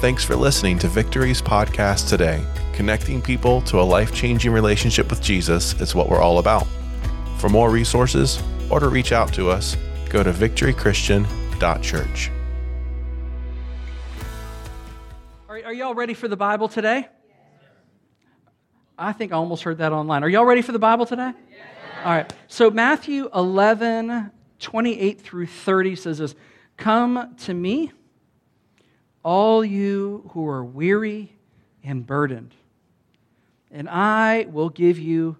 Thanks for listening to Victory's podcast today. Connecting people to a life changing relationship with Jesus is what we're all about. For more resources or to reach out to us, go to victorychristian.church. Are, are y'all ready for the Bible today? I think I almost heard that online. Are y'all ready for the Bible today? All right. So, Matthew 11, 28 through 30 says this Come to me, all you who are weary and burdened, and I will give you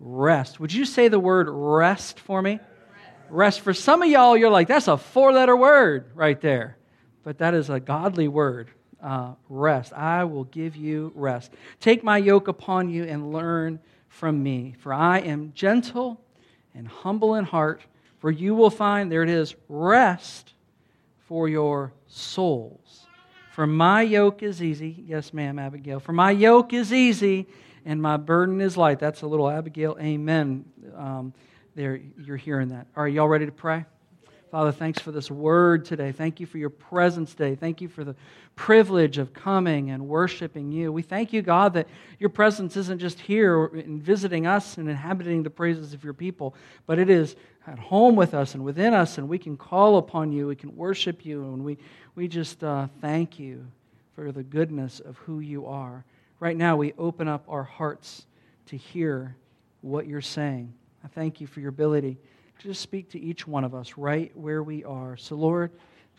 rest. Would you say the word rest for me? Rest. For some of y'all, you're like, that's a four letter word right there. But that is a godly word. Uh, rest. I will give you rest. Take my yoke upon you and learn from me, for I am gentle and humble in heart, for you will find, there it is, rest for your souls. For my yoke is easy. Yes, ma'am, Abigail. For my yoke is easy and my burden is light. That's a little Abigail. Amen. Um, there, you're hearing that. Are y'all ready to pray? Father, thanks for this word today. Thank you for your presence today. Thank you for the privilege of coming and worshiping you. We thank you, God, that your presence isn't just here and visiting us and inhabiting the praises of your people, but it is at home with us and within us, and we can call upon you, we can worship you, and we, we just uh, thank you for the goodness of who you are. Right now, we open up our hearts to hear what you're saying. I thank you for your ability just speak to each one of us right where we are. So, Lord,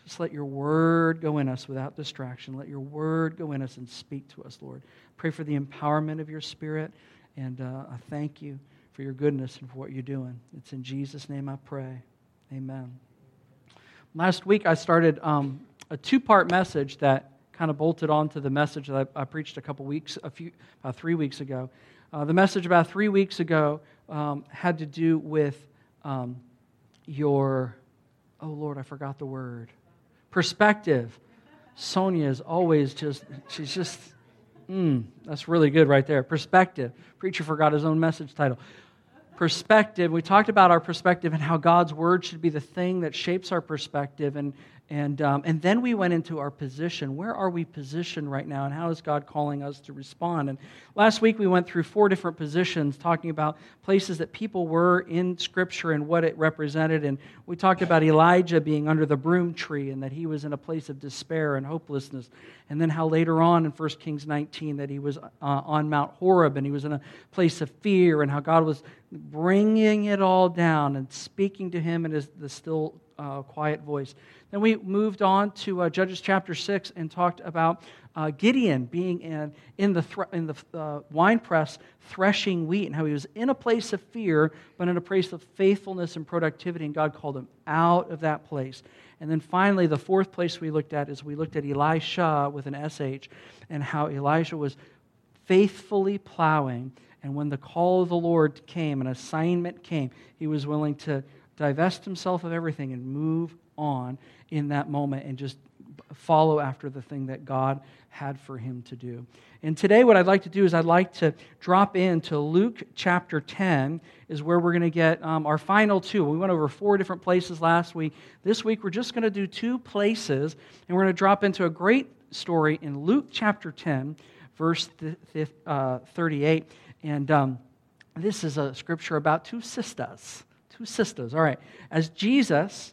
just let your word go in us without distraction. Let your word go in us and speak to us, Lord. Pray for the empowerment of your spirit, and uh, I thank you for your goodness and for what you're doing. It's in Jesus' name I pray. Amen. Last week, I started um, a two part message that kind of bolted onto the message that I, I preached a couple weeks, a few, about three weeks ago. Uh, the message about three weeks ago um, had to do with um, your, oh Lord, I forgot the word, perspective. Sonia is always just, she's just, mm, that's really good right there. Perspective. Preacher forgot his own message title. Perspective. We talked about our perspective and how God's word should be the thing that shapes our perspective and, and, um, and then we went into our position. Where are we positioned right now, and how is God calling us to respond? And last week we went through four different positions, talking about places that people were in Scripture and what it represented. And we talked about Elijah being under the broom tree and that he was in a place of despair and hopelessness. And then how later on in 1 Kings 19 that he was uh, on Mount Horeb and he was in a place of fear, and how God was bringing it all down and speaking to him in his, the still uh, quiet voice. Then we moved on to uh, Judges chapter 6 and talked about uh, Gideon being in, in the, th- in the uh, wine press threshing wheat and how he was in a place of fear, but in a place of faithfulness and productivity, and God called him out of that place. And then finally, the fourth place we looked at is we looked at Elisha with an SH and how Elijah was faithfully plowing. And when the call of the Lord came, an assignment came, he was willing to divest himself of everything and move on in that moment and just follow after the thing that God had for him to do. And today, what I'd like to do is I'd like to drop into Luke chapter 10, is where we're going to get um, our final two. We went over four different places last week. This week, we're just going to do two places, and we're going to drop into a great story in Luke chapter 10, verse uh, 38. And um, this is a scripture about two sisters. Two sisters. All right. As Jesus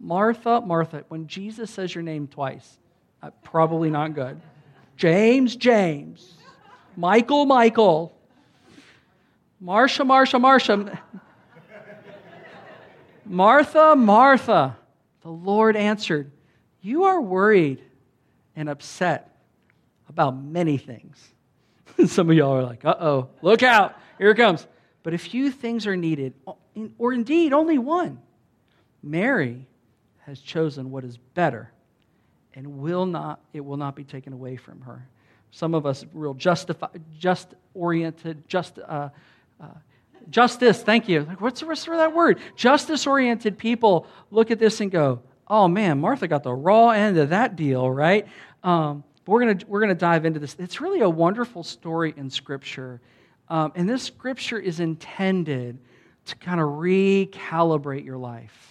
Martha, Martha. When Jesus says your name twice, uh, probably not good. James, James. Michael, Michael. Marsha, Marsha, Marsha. Martha, Martha. The Lord answered, You are worried and upset about many things. Some of y'all are like, uh oh, look out, here it comes. But a few things are needed, or indeed only one. Mary has chosen what is better, and will not, it will not be taken away from her. Some of us, real justify, just oriented, just, uh, uh, justice, thank you. Like, what's the rest of that word? Justice oriented people look at this and go, oh man, Martha got the raw end of that deal, right? Um, we're going we're gonna dive into this. It's really a wonderful story in Scripture. Um, and this Scripture is intended to kind of recalibrate your life,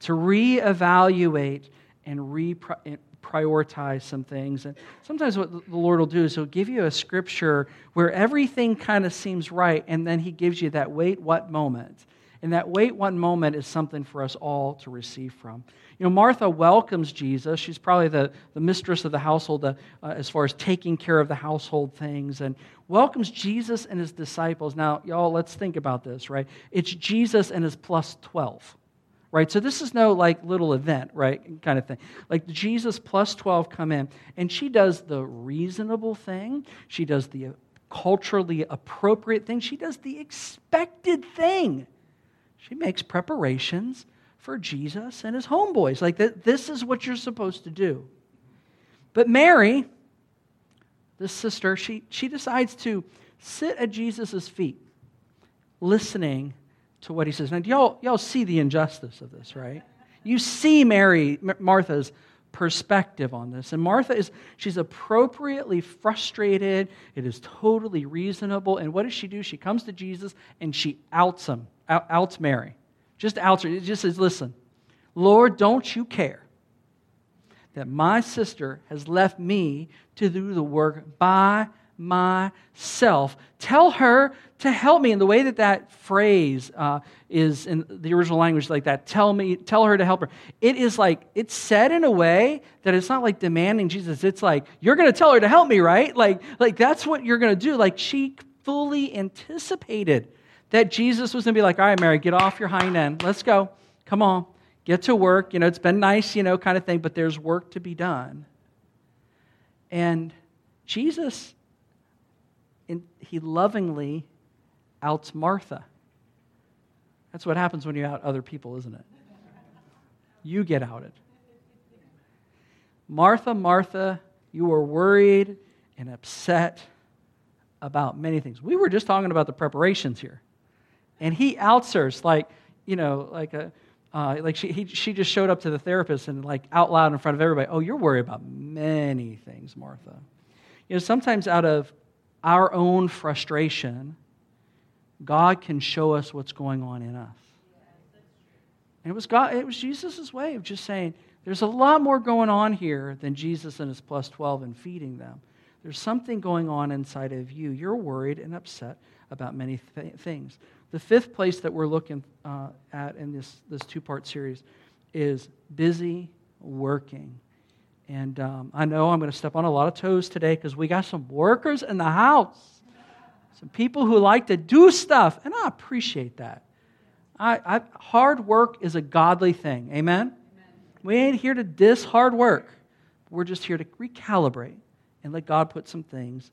to reevaluate and reprioritize some things. And sometimes what the Lord will do is He'll give you a Scripture where everything kind of seems right, and then He gives you that wait, what moment. And that wait, what moment is something for us all to receive from. You know, Martha welcomes Jesus. She's probably the, the mistress of the household uh, uh, as far as taking care of the household things and welcomes Jesus and his disciples. Now, y'all, let's think about this, right? It's Jesus and his plus 12, right? So this is no like little event, right? Kind of thing. Like Jesus plus 12 come in, and she does the reasonable thing, she does the culturally appropriate thing, she does the expected thing. She makes preparations for Jesus and his homeboys. Like, that, this is what you're supposed to do. But Mary, this sister, she, she decides to sit at Jesus' feet, listening to what he says. Now, y'all, y'all see the injustice of this, right? You see Mary, Martha's perspective on this. And Martha is, she's appropriately frustrated. It is totally reasonable. And what does she do? She comes to Jesus and she outs him, outs Mary. Just outs It just says, listen, Lord, don't you care that my sister has left me to do the work by myself. Tell her to help me. And the way that that phrase uh, is in the original language, like that, tell me, tell her to help her. It is like it's said in a way that it's not like demanding Jesus. It's like you're going to tell her to help me, right? Like, like that's what you're going to do. Like she fully anticipated that Jesus was going to be like, all right, Mary, get off your hind end. Let's go. Come on. Get to work. You know, it's been nice, you know, kind of thing, but there's work to be done. And Jesus, he lovingly outs Martha. That's what happens when you out other people, isn't it? You get outed. Martha, Martha, you are worried and upset about many things. We were just talking about the preparations here and he outs her like you know like a uh, like she, he, she just showed up to the therapist and like out loud in front of everybody oh you're worried about many things martha you know sometimes out of our own frustration god can show us what's going on in us. And it was god it was jesus' way of just saying there's a lot more going on here than jesus and his plus 12 and feeding them. There's something going on inside of you. You're worried and upset about many th- things. The fifth place that we're looking uh, at in this, this two part series is busy working. And um, I know I'm going to step on a lot of toes today because we got some workers in the house, some people who like to do stuff, and I appreciate that. I, I, hard work is a godly thing. Amen? Amen? We ain't here to diss hard work. We're just here to recalibrate and let God put some things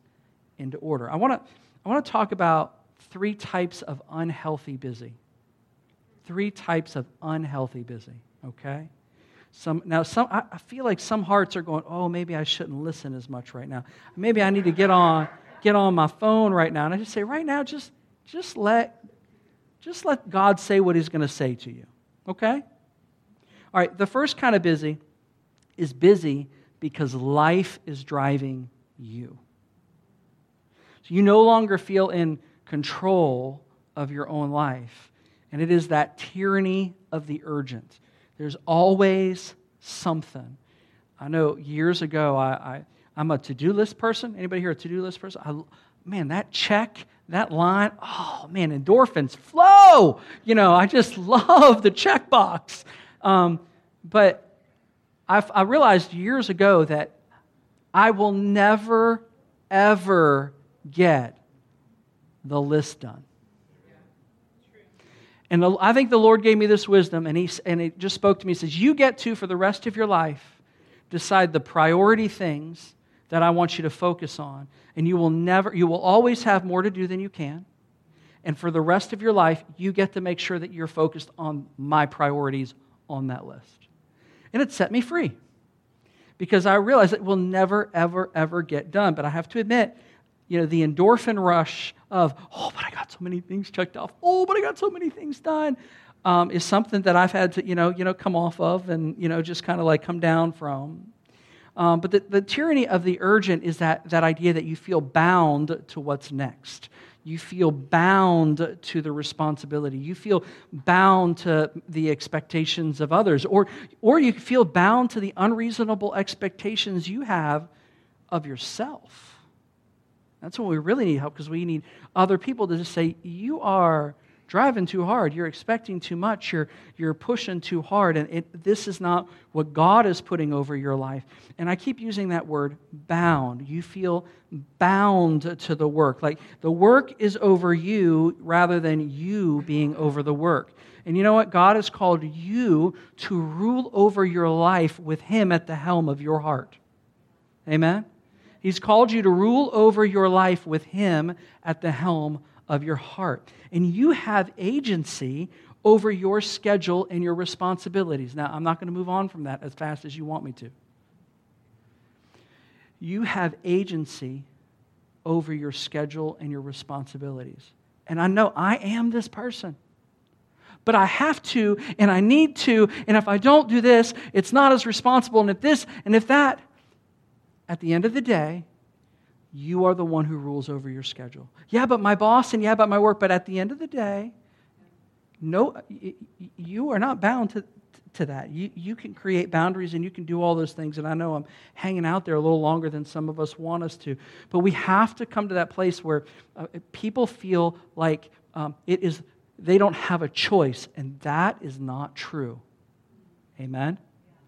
into order. I want to I want to talk about three types of unhealthy busy. Three types of unhealthy busy, okay? Some, now, some, I, I feel like some hearts are going, oh, maybe I shouldn't listen as much right now. Maybe I need to get on, get on my phone right now. And I just say, right now, just, just, let, just let God say what He's going to say to you, okay? All right, the first kind of busy is busy because life is driving you. So you no longer feel in control of your own life. And it is that tyranny of the urgent. There's always something. I know years ago, I, I, am a to do list person. Anybody here a to do list person? I, man, that check, that line, oh man, endorphins flow. You know, I just love the checkbox. Um, but I've, I realized years ago that I will never, ever get the list done. And I think the Lord gave me this wisdom, and he, and he just spoke to me. He says, You get to, for the rest of your life, decide the priority things that I want you to focus on. And you will never, you will always have more to do than you can. And for the rest of your life, you get to make sure that you're focused on my priorities on that list. And it set me free because I realize it will never, ever, ever get done. But I have to admit, you know, the endorphin rush of, oh, but I got so many things checked off. Oh, but I got so many things done. Um, is something that I've had to, you know, you know, come off of and, you know, just kind of like come down from. Um, but the, the tyranny of the urgent is that, that idea that you feel bound to what's next. You feel bound to the responsibility. You feel bound to the expectations of others. Or, or you feel bound to the unreasonable expectations you have of yourself. That's when we really need help because we need other people to just say, You are driving too hard. You're expecting too much. You're, you're pushing too hard. And it, this is not what God is putting over your life. And I keep using that word bound. You feel bound to the work. Like the work is over you rather than you being over the work. And you know what? God has called you to rule over your life with Him at the helm of your heart. Amen? He's called you to rule over your life with Him at the helm of your heart. And you have agency over your schedule and your responsibilities. Now, I'm not going to move on from that as fast as you want me to. You have agency over your schedule and your responsibilities. And I know I am this person. But I have to, and I need to, and if I don't do this, it's not as responsible. And if this, and if that, at the end of the day, you are the one who rules over your schedule. Yeah, but my boss, and yeah, but my work. But at the end of the day, no, you are not bound to, to that. You, you can create boundaries and you can do all those things. And I know I'm hanging out there a little longer than some of us want us to. But we have to come to that place where uh, people feel like um, it is, they don't have a choice. And that is not true. Amen?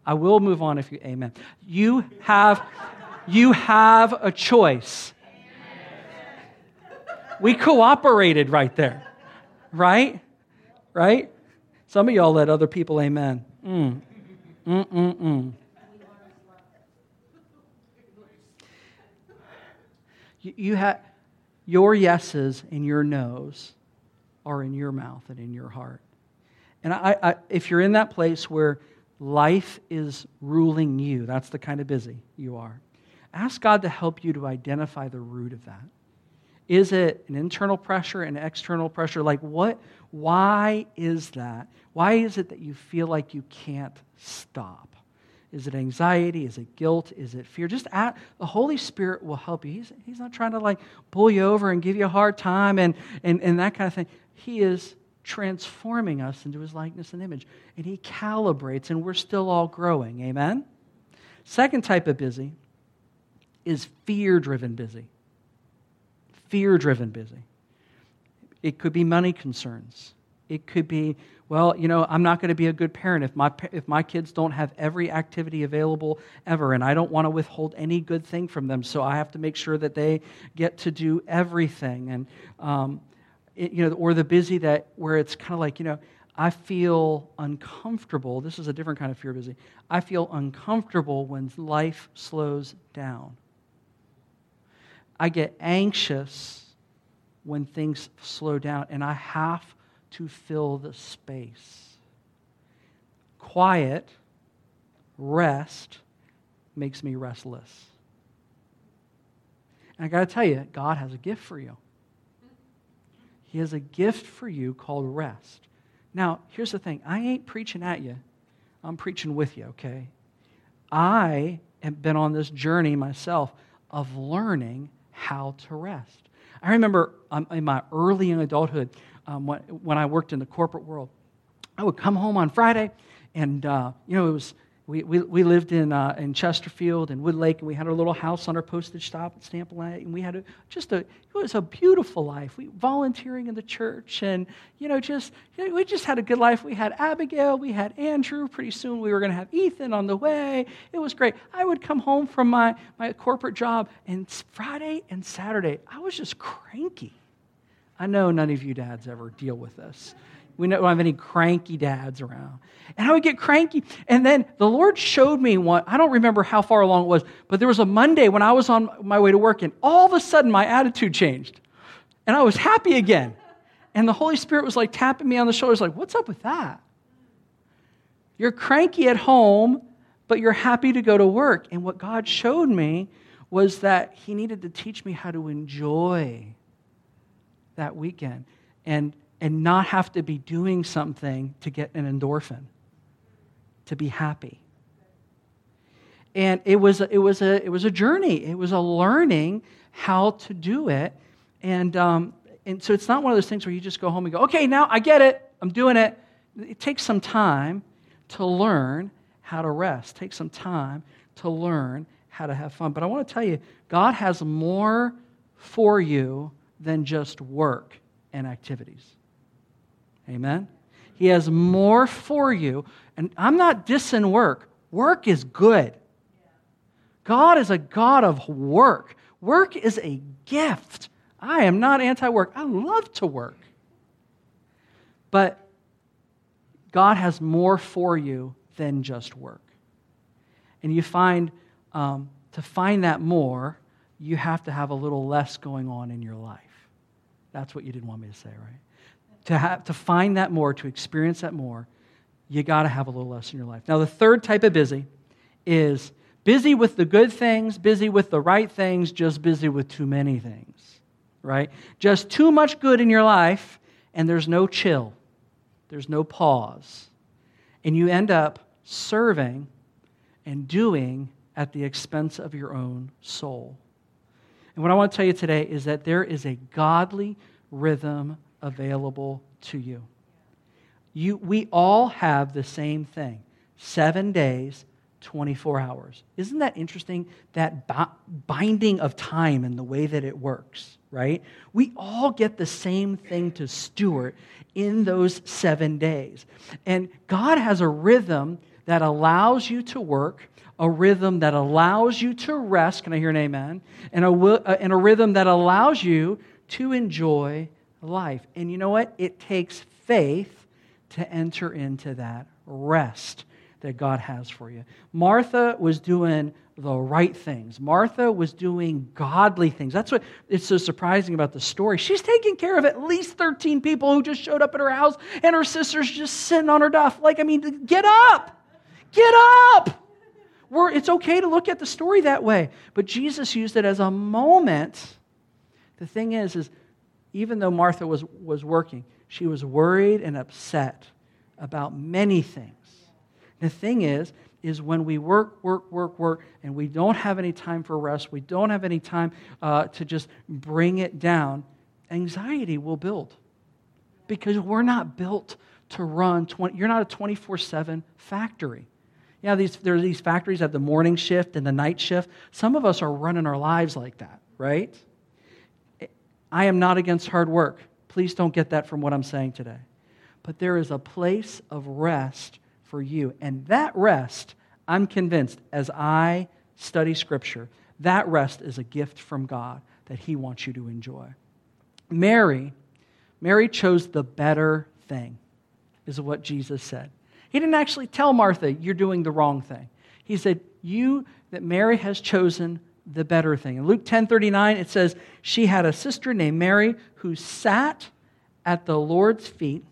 I will move on if you, amen. You have, you have a choice. We cooperated right there, right? Right? Some of y'all let other people amen. Mm. Mm-mm-mm. You, you have your yeses and your nos are in your mouth and in your heart. And I, I, if you're in that place where life is ruling you, that's the kind of busy you are. Ask God to help you to identify the root of that. Is it an internal pressure, an external pressure? Like, what? Why is that? Why is it that you feel like you can't stop? Is it anxiety? Is it guilt? Is it fear? Just ask, the Holy Spirit will help you. He's, he's not trying to like pull you over and give you a hard time and, and, and that kind of thing. He is transforming us into his likeness and image. And he calibrates, and we're still all growing. Amen? Second type of busy is fear driven busy. Fear driven busy. It could be money concerns. It could be, well, you know, I'm not going to be a good parent if my, if my kids don't have every activity available ever, and I don't want to withhold any good thing from them, so I have to make sure that they get to do everything. And, um, it, you know, or the busy that where it's kind of like, you know, I feel uncomfortable. This is a different kind of fear busy. I feel uncomfortable when life slows down. I get anxious when things slow down, and I have to fill the space. Quiet, rest, makes me restless. And I got to tell you, God has a gift for you. He has a gift for you called rest. Now, here's the thing I ain't preaching at you, I'm preaching with you, okay? I have been on this journey myself of learning how to rest. I remember um, in my early in adulthood, um, when, when, I worked in the corporate world, I would come home on Friday, and uh, you know it was we, we, we lived in, uh, in Chesterfield and Wood Lake, and we had our little house on our postage stop at Stamp and we had a, just a, it was a beautiful life. We volunteering in the church, and, you know, just, you know, we just had a good life. We had Abigail, we had Andrew. Pretty soon we were going to have Ethan on the way. It was great. I would come home from my, my corporate job, and Friday and Saturday, I was just cranky. I know none of you dads ever deal with this. We don't have any cranky dads around. And I would get cranky. And then the Lord showed me one, I don't remember how far along it was, but there was a Monday when I was on my way to work, and all of a sudden my attitude changed. And I was happy again. And the Holy Spirit was like tapping me on the shoulders, like, what's up with that? You're cranky at home, but you're happy to go to work. And what God showed me was that He needed to teach me how to enjoy that weekend and, and not have to be doing something to get an endorphin, to be happy. And it was, it was, a, it was a journey, it was a learning how to do it. And, um, and so it's not one of those things where you just go home and go, okay, now I get it, I'm doing it. It takes some time to learn how to rest, take some time to learn how to have fun. But I want to tell you, God has more for you than just work and activities. Amen? He has more for you. And I'm not dissing work, work is good. God is a God of work. Work is a gift. I am not anti work. I love to work. But God has more for you than just work. And you find, um, to find that more, you have to have a little less going on in your life. That's what you didn't want me to say, right? To, have, to find that more, to experience that more, you got to have a little less in your life. Now, the third type of busy is busy with the good things, busy with the right things, just busy with too many things, right? Just too much good in your life, and there's no chill, there's no pause. And you end up serving and doing at the expense of your own soul. And what I want to tell you today is that there is a godly rhythm available to you. you we all have the same thing seven days, 24 hours. Isn't that interesting? That binding of time and the way that it works, right? We all get the same thing to steward in those seven days. And God has a rhythm that allows you to work, a rhythm that allows you to rest. Can I hear an amen? And a, uh, and a rhythm that allows you to enjoy life. And you know what? It takes faith to enter into that rest that God has for you. Martha was doing the right things. Martha was doing godly things. That's what it's so surprising about the story. She's taking care of at least 13 people who just showed up at her house, and her sister's just sitting on her duff. Like, I mean, get up! Get up! We're, it's okay to look at the story that way. But Jesus used it as a moment. The thing is, is even though Martha was, was working, she was worried and upset about many things. The thing is, is when we work, work, work, work, and we don't have any time for rest, we don't have any time uh, to just bring it down, anxiety will build. Because we're not built to run 20, you're not a 24 7 factory. Yeah, these, there are these factories have the morning shift and the night shift. Some of us are running our lives like that, right? I am not against hard work. Please don't get that from what I'm saying today. But there is a place of rest for you. And that rest, I'm convinced, as I study Scripture, that rest is a gift from God that He wants you to enjoy. Mary, Mary chose the better thing, is what Jesus said. He didn't actually tell Martha, You're doing the wrong thing. He said, You, that Mary has chosen the better thing. In Luke 10:39 it says, She had a sister named Mary who sat at the Lord's feet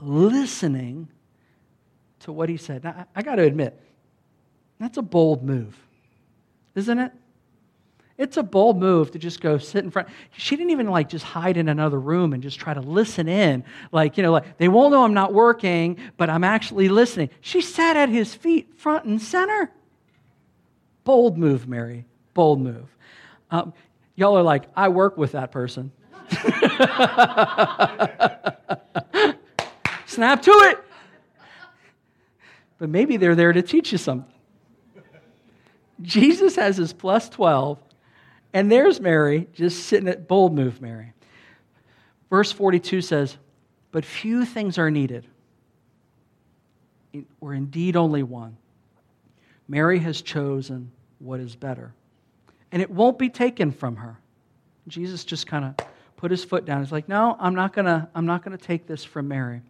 listening to what he said. Now, I, I got to admit, that's a bold move, isn't it? It's a bold move to just go sit in front. She didn't even like just hide in another room and just try to listen in. Like, you know, like they won't know I'm not working, but I'm actually listening. She sat at his feet, front and center. Bold move, Mary. Bold move. Um, y'all are like, I work with that person. Snap to it but maybe they're there to teach you something. Jesus has his plus 12, and there's Mary just sitting at bold move, Mary. Verse 42 says, But few things are needed, or indeed only one. Mary has chosen what is better, and it won't be taken from her. Jesus just kind of put his foot down. He's like, No, I'm not to I'm not to take this from Mary.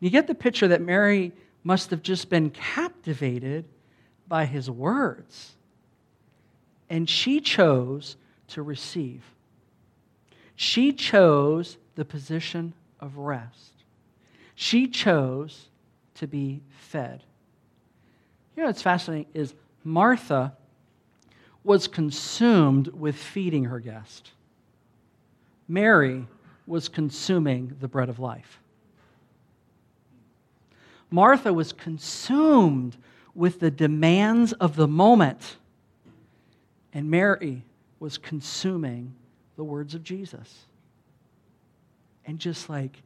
You get the picture that Mary must have just been captivated by his words. And she chose to receive. She chose the position of rest. She chose to be fed. You know what's fascinating is Martha was consumed with feeding her guest. Mary was consuming the bread of life. Martha was consumed with the demands of the moment, and Mary was consuming the words of Jesus. And just like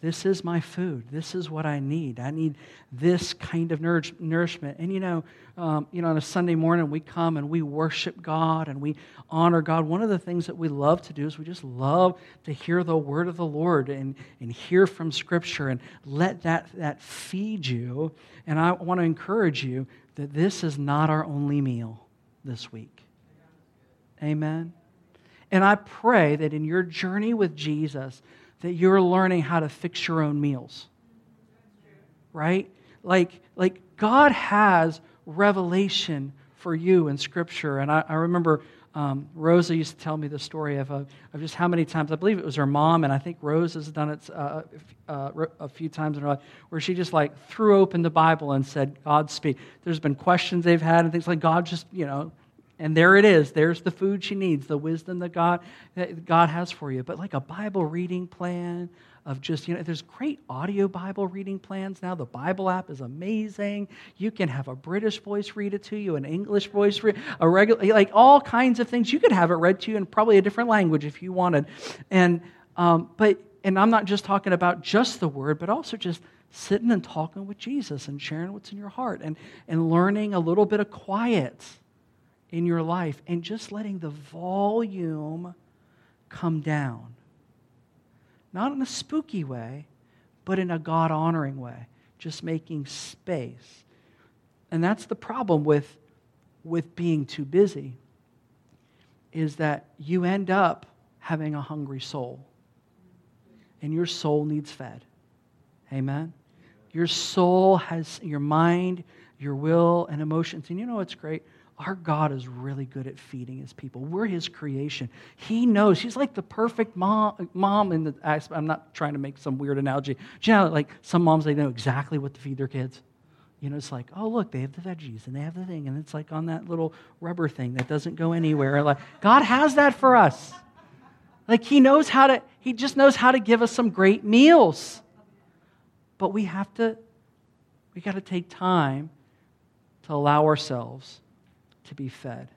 this is my food. This is what I need. I need this kind of nourishment. And you know, um, you know, on a Sunday morning we come and we worship God and we honor God. One of the things that we love to do is we just love to hear the word of the Lord and, and hear from Scripture and let that, that feed you. And I want to encourage you that this is not our only meal this week. Amen. And I pray that in your journey with Jesus, that you're learning how to fix your own meals. Right? Like, like God has revelation for you in Scripture. And I, I remember um, Rosa used to tell me the story of, uh, of just how many times, I believe it was her mom, and I think Rose has done it uh, uh, a few times in her life, where she just like threw open the Bible and said, God speak. There's been questions they've had and things like God just, you know, and there it is. There's the food she needs, the wisdom that God, that God has for you. But like a Bible reading plan of just, you know, there's great audio Bible reading plans now. The Bible app is amazing. You can have a British voice read it to you, an English voice read, a regular, like all kinds of things. You could have it read to you in probably a different language if you wanted. And, um, but, and I'm not just talking about just the word, but also just sitting and talking with Jesus and sharing what's in your heart and, and learning a little bit of quiet in your life and just letting the volume come down. Not in a spooky way, but in a God honoring way, just making space. And that's the problem with, with being too busy, is that you end up having a hungry soul. And your soul needs fed. Amen? Your soul has your mind, your will, and emotions. And you know what's great? Our God is really good at feeding his people. We're his creation. He knows. He's like the perfect mom, mom in the I'm not trying to make some weird analogy. you know, like some moms, they know exactly what to feed their kids. You know, it's like, oh, look, they have the veggies and they have the thing, and it's like on that little rubber thing that doesn't go anywhere. Like, God has that for us. Like, He knows how to, He just knows how to give us some great meals. But we have to, we got to take time to allow ourselves to be fed.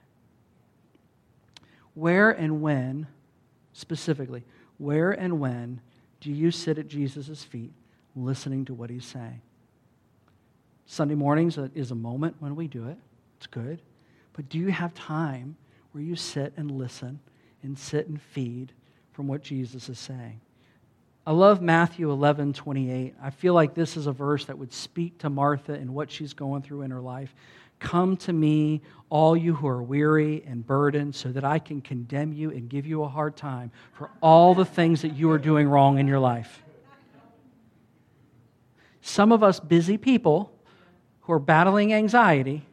Where and when, specifically, where and when do you sit at Jesus' feet listening to what he's saying? Sunday mornings is a moment when we do it. It's good. But do you have time where you sit and listen and sit and feed from what Jesus is saying? I love Matthew 11, 28. I feel like this is a verse that would speak to Martha and what she's going through in her life. Come to me, all you who are weary and burdened, so that I can condemn you and give you a hard time for all the things that you are doing wrong in your life. Some of us busy people who are battling anxiety,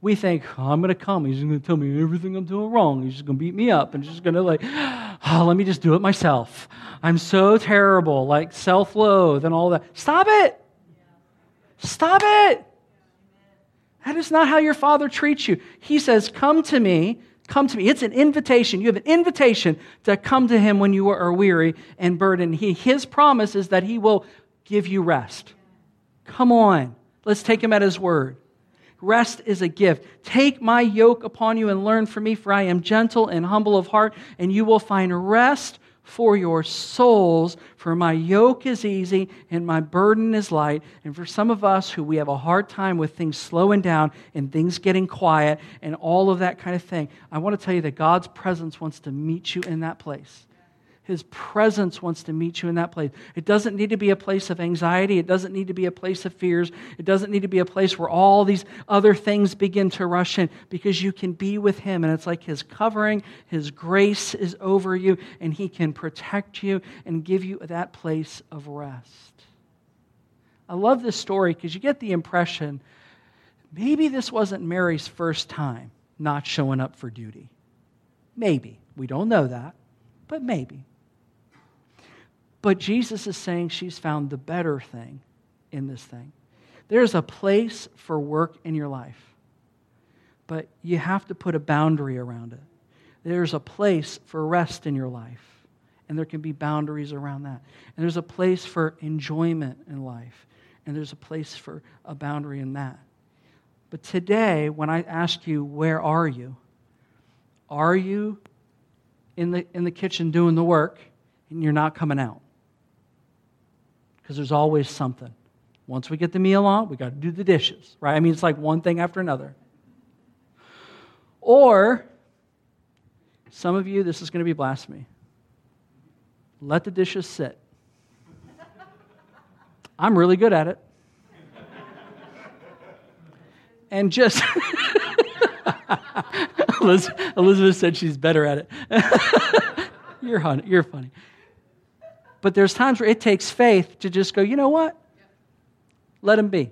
we think, oh, I'm going to come. He's going to tell me everything I'm doing wrong. He's just going to beat me up and just going to, like, oh, let me just do it myself. I'm so terrible, like self loathe and all that. Stop it. Stop it. That is not how your Father treats you. He says, Come to me, come to me. It's an invitation. You have an invitation to come to Him when you are weary and burdened. He, his promise is that He will give you rest. Come on, let's take Him at His word. Rest is a gift. Take my yoke upon you and learn from me, for I am gentle and humble of heart, and you will find rest for your souls, for my yoke is easy and my burden is light. And for some of us who we have a hard time with things slowing down and things getting quiet and all of that kind of thing, I want to tell you that God's presence wants to meet you in that place. His presence wants to meet you in that place. It doesn't need to be a place of anxiety. It doesn't need to be a place of fears. It doesn't need to be a place where all these other things begin to rush in because you can be with Him. And it's like His covering, His grace is over you, and He can protect you and give you that place of rest. I love this story because you get the impression maybe this wasn't Mary's first time not showing up for duty. Maybe. We don't know that, but maybe. But Jesus is saying she's found the better thing in this thing. There's a place for work in your life, but you have to put a boundary around it. There's a place for rest in your life, and there can be boundaries around that. And there's a place for enjoyment in life, and there's a place for a boundary in that. But today, when I ask you, where are you? Are you in the, in the kitchen doing the work and you're not coming out? Because there's always something. Once we get the meal on, we got to do the dishes, right? I mean, it's like one thing after another. Or, some of you, this is going to be blasphemy. Let the dishes sit. I'm really good at it. And just. Elizabeth said she's better at it. you're, funny. But there's times where it takes faith to just go, you know what? Let him be.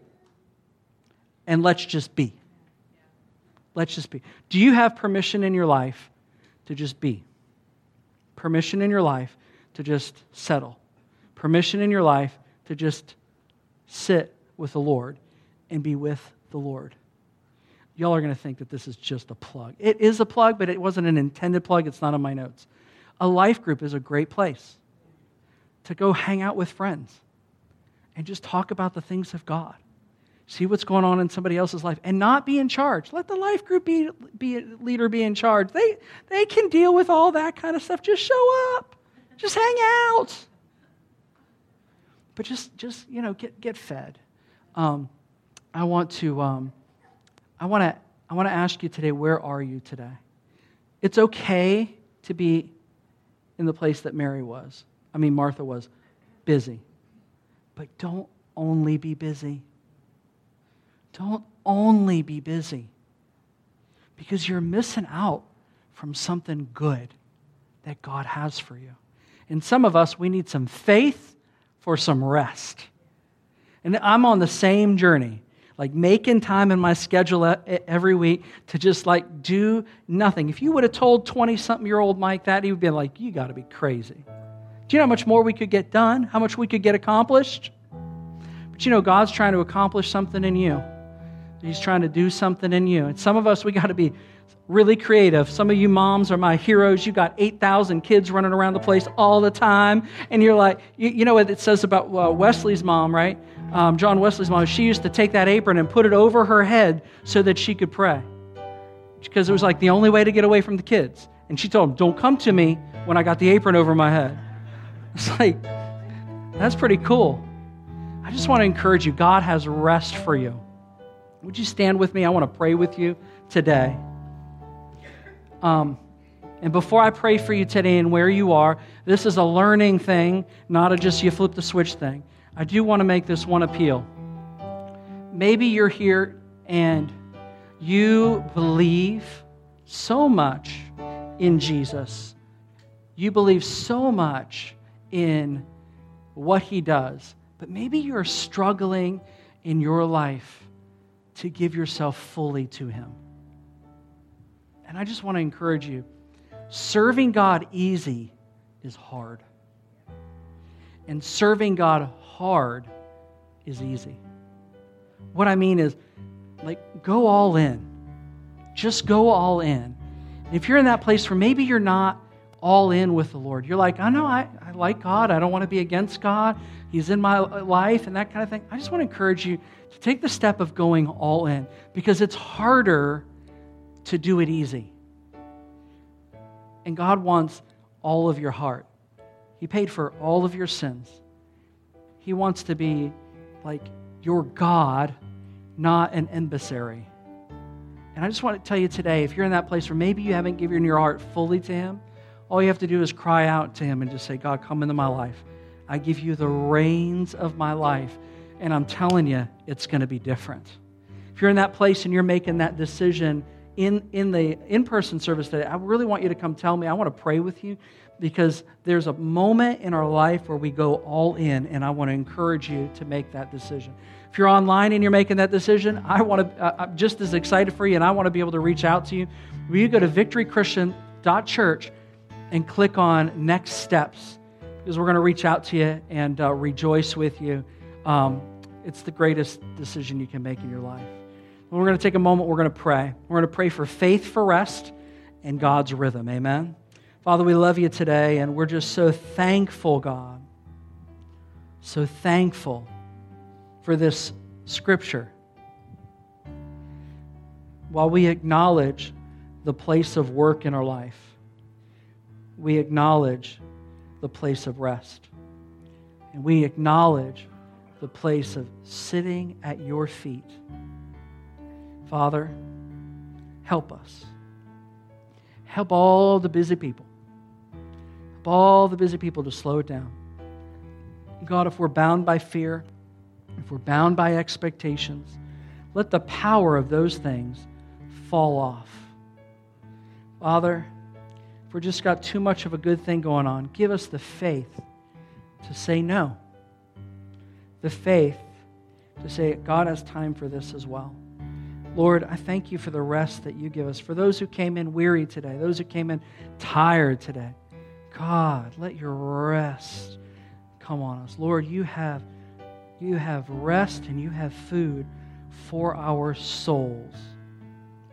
And let's just be. Let's just be. Do you have permission in your life to just be? Permission in your life to just settle. Permission in your life to just sit with the Lord and be with the Lord y'all are going to think that this is just a plug. It is a plug, but it wasn't an intended plug. It's not on my notes. A life group is a great place to go hang out with friends and just talk about the things of God. See what's going on in somebody else's life and not be in charge. Let the life group be, be leader be in charge. They, they can deal with all that kind of stuff. Just show up. Just hang out. But just, just you know, get, get fed. Um, I want to um, I want to I want to ask you today, where are you today? It's okay to be in the place that Mary was. I mean, Martha was busy. But don't only be busy. Don't only be busy because you're missing out from something good that God has for you. And some of us, we need some faith for some rest. And I'm on the same journey like making time in my schedule every week to just like do nothing. If you would have told 20 something year old Mike that, he would be like, You got to be crazy. Do you know how much more we could get done? How much we could get accomplished? But you know, God's trying to accomplish something in you. He's trying to do something in you. And some of us, we got to be really creative. Some of you moms are my heroes. You got 8,000 kids running around the place all the time. And you're like, you, you know what it says about uh, Wesley's mom, right? um, John Wesley's mom, she used to take that apron and put it over her head so that she could pray. Because it was like the only way to get away from the kids. And she told them, Don't come to me when I got the apron over my head. It's like, that's pretty cool. I just want to encourage you God has rest for you. Would you stand with me? I want to pray with you today. Um, and before I pray for you today and where you are, this is a learning thing, not a just you flip the switch thing. I do want to make this one appeal. Maybe you're here and you believe so much in Jesus. You believe so much in what he does, but maybe you're struggling in your life to give yourself fully to him. And I just want to encourage you serving God easy is hard. And serving God hard is easy. What I mean is, like, go all in. Just go all in. if you're in that place where maybe you're not all in with the Lord, you're like, I know I, I like God. I don't want to be against God. He's in my life and that kind of thing. I just want to encourage you to take the step of going all in because it's harder to do it easy. And God wants all of your heart. He paid for all of your sins. He wants to be like your God, not an emissary. And I just want to tell you today if you're in that place where maybe you haven't given your heart fully to Him, all you have to do is cry out to Him and just say, God, come into my life. I give you the reins of my life. And I'm telling you, it's going to be different. If you're in that place and you're making that decision in, in the in person service today, I really want you to come tell me. I want to pray with you because there's a moment in our life where we go all in, and I want to encourage you to make that decision. If you're online and you're making that decision, I want to, I'm just as excited for you, and I want to be able to reach out to you. Will you go to victorychristian.church and click on next steps? Because we're going to reach out to you and uh, rejoice with you. Um, it's the greatest decision you can make in your life. And we're going to take a moment, we're going to pray. We're going to pray for faith for rest and God's rhythm. Amen. Father, we love you today, and we're just so thankful, God. So thankful for this scripture. While we acknowledge the place of work in our life, we acknowledge the place of rest. And we acknowledge the place of sitting at your feet. Father, help us. Help all the busy people. Help all the busy people to slow it down. God, if we're bound by fear, if we're bound by expectations, let the power of those things fall off. Father, we're just got too much of a good thing going on, give us the faith to say no. The faith to say, God has time for this as well. Lord, I thank you for the rest that you give us. For those who came in weary today, those who came in tired today, God, let your rest come on us. Lord, you have you have rest and you have food for our souls.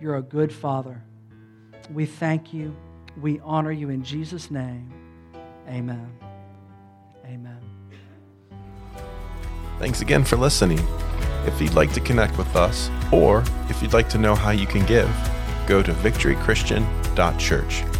You're a good father. We thank you. We honor you in Jesus' name. Amen. Amen. Thanks again for listening. If you'd like to connect with us, or if you'd like to know how you can give, go to victorychristian.church.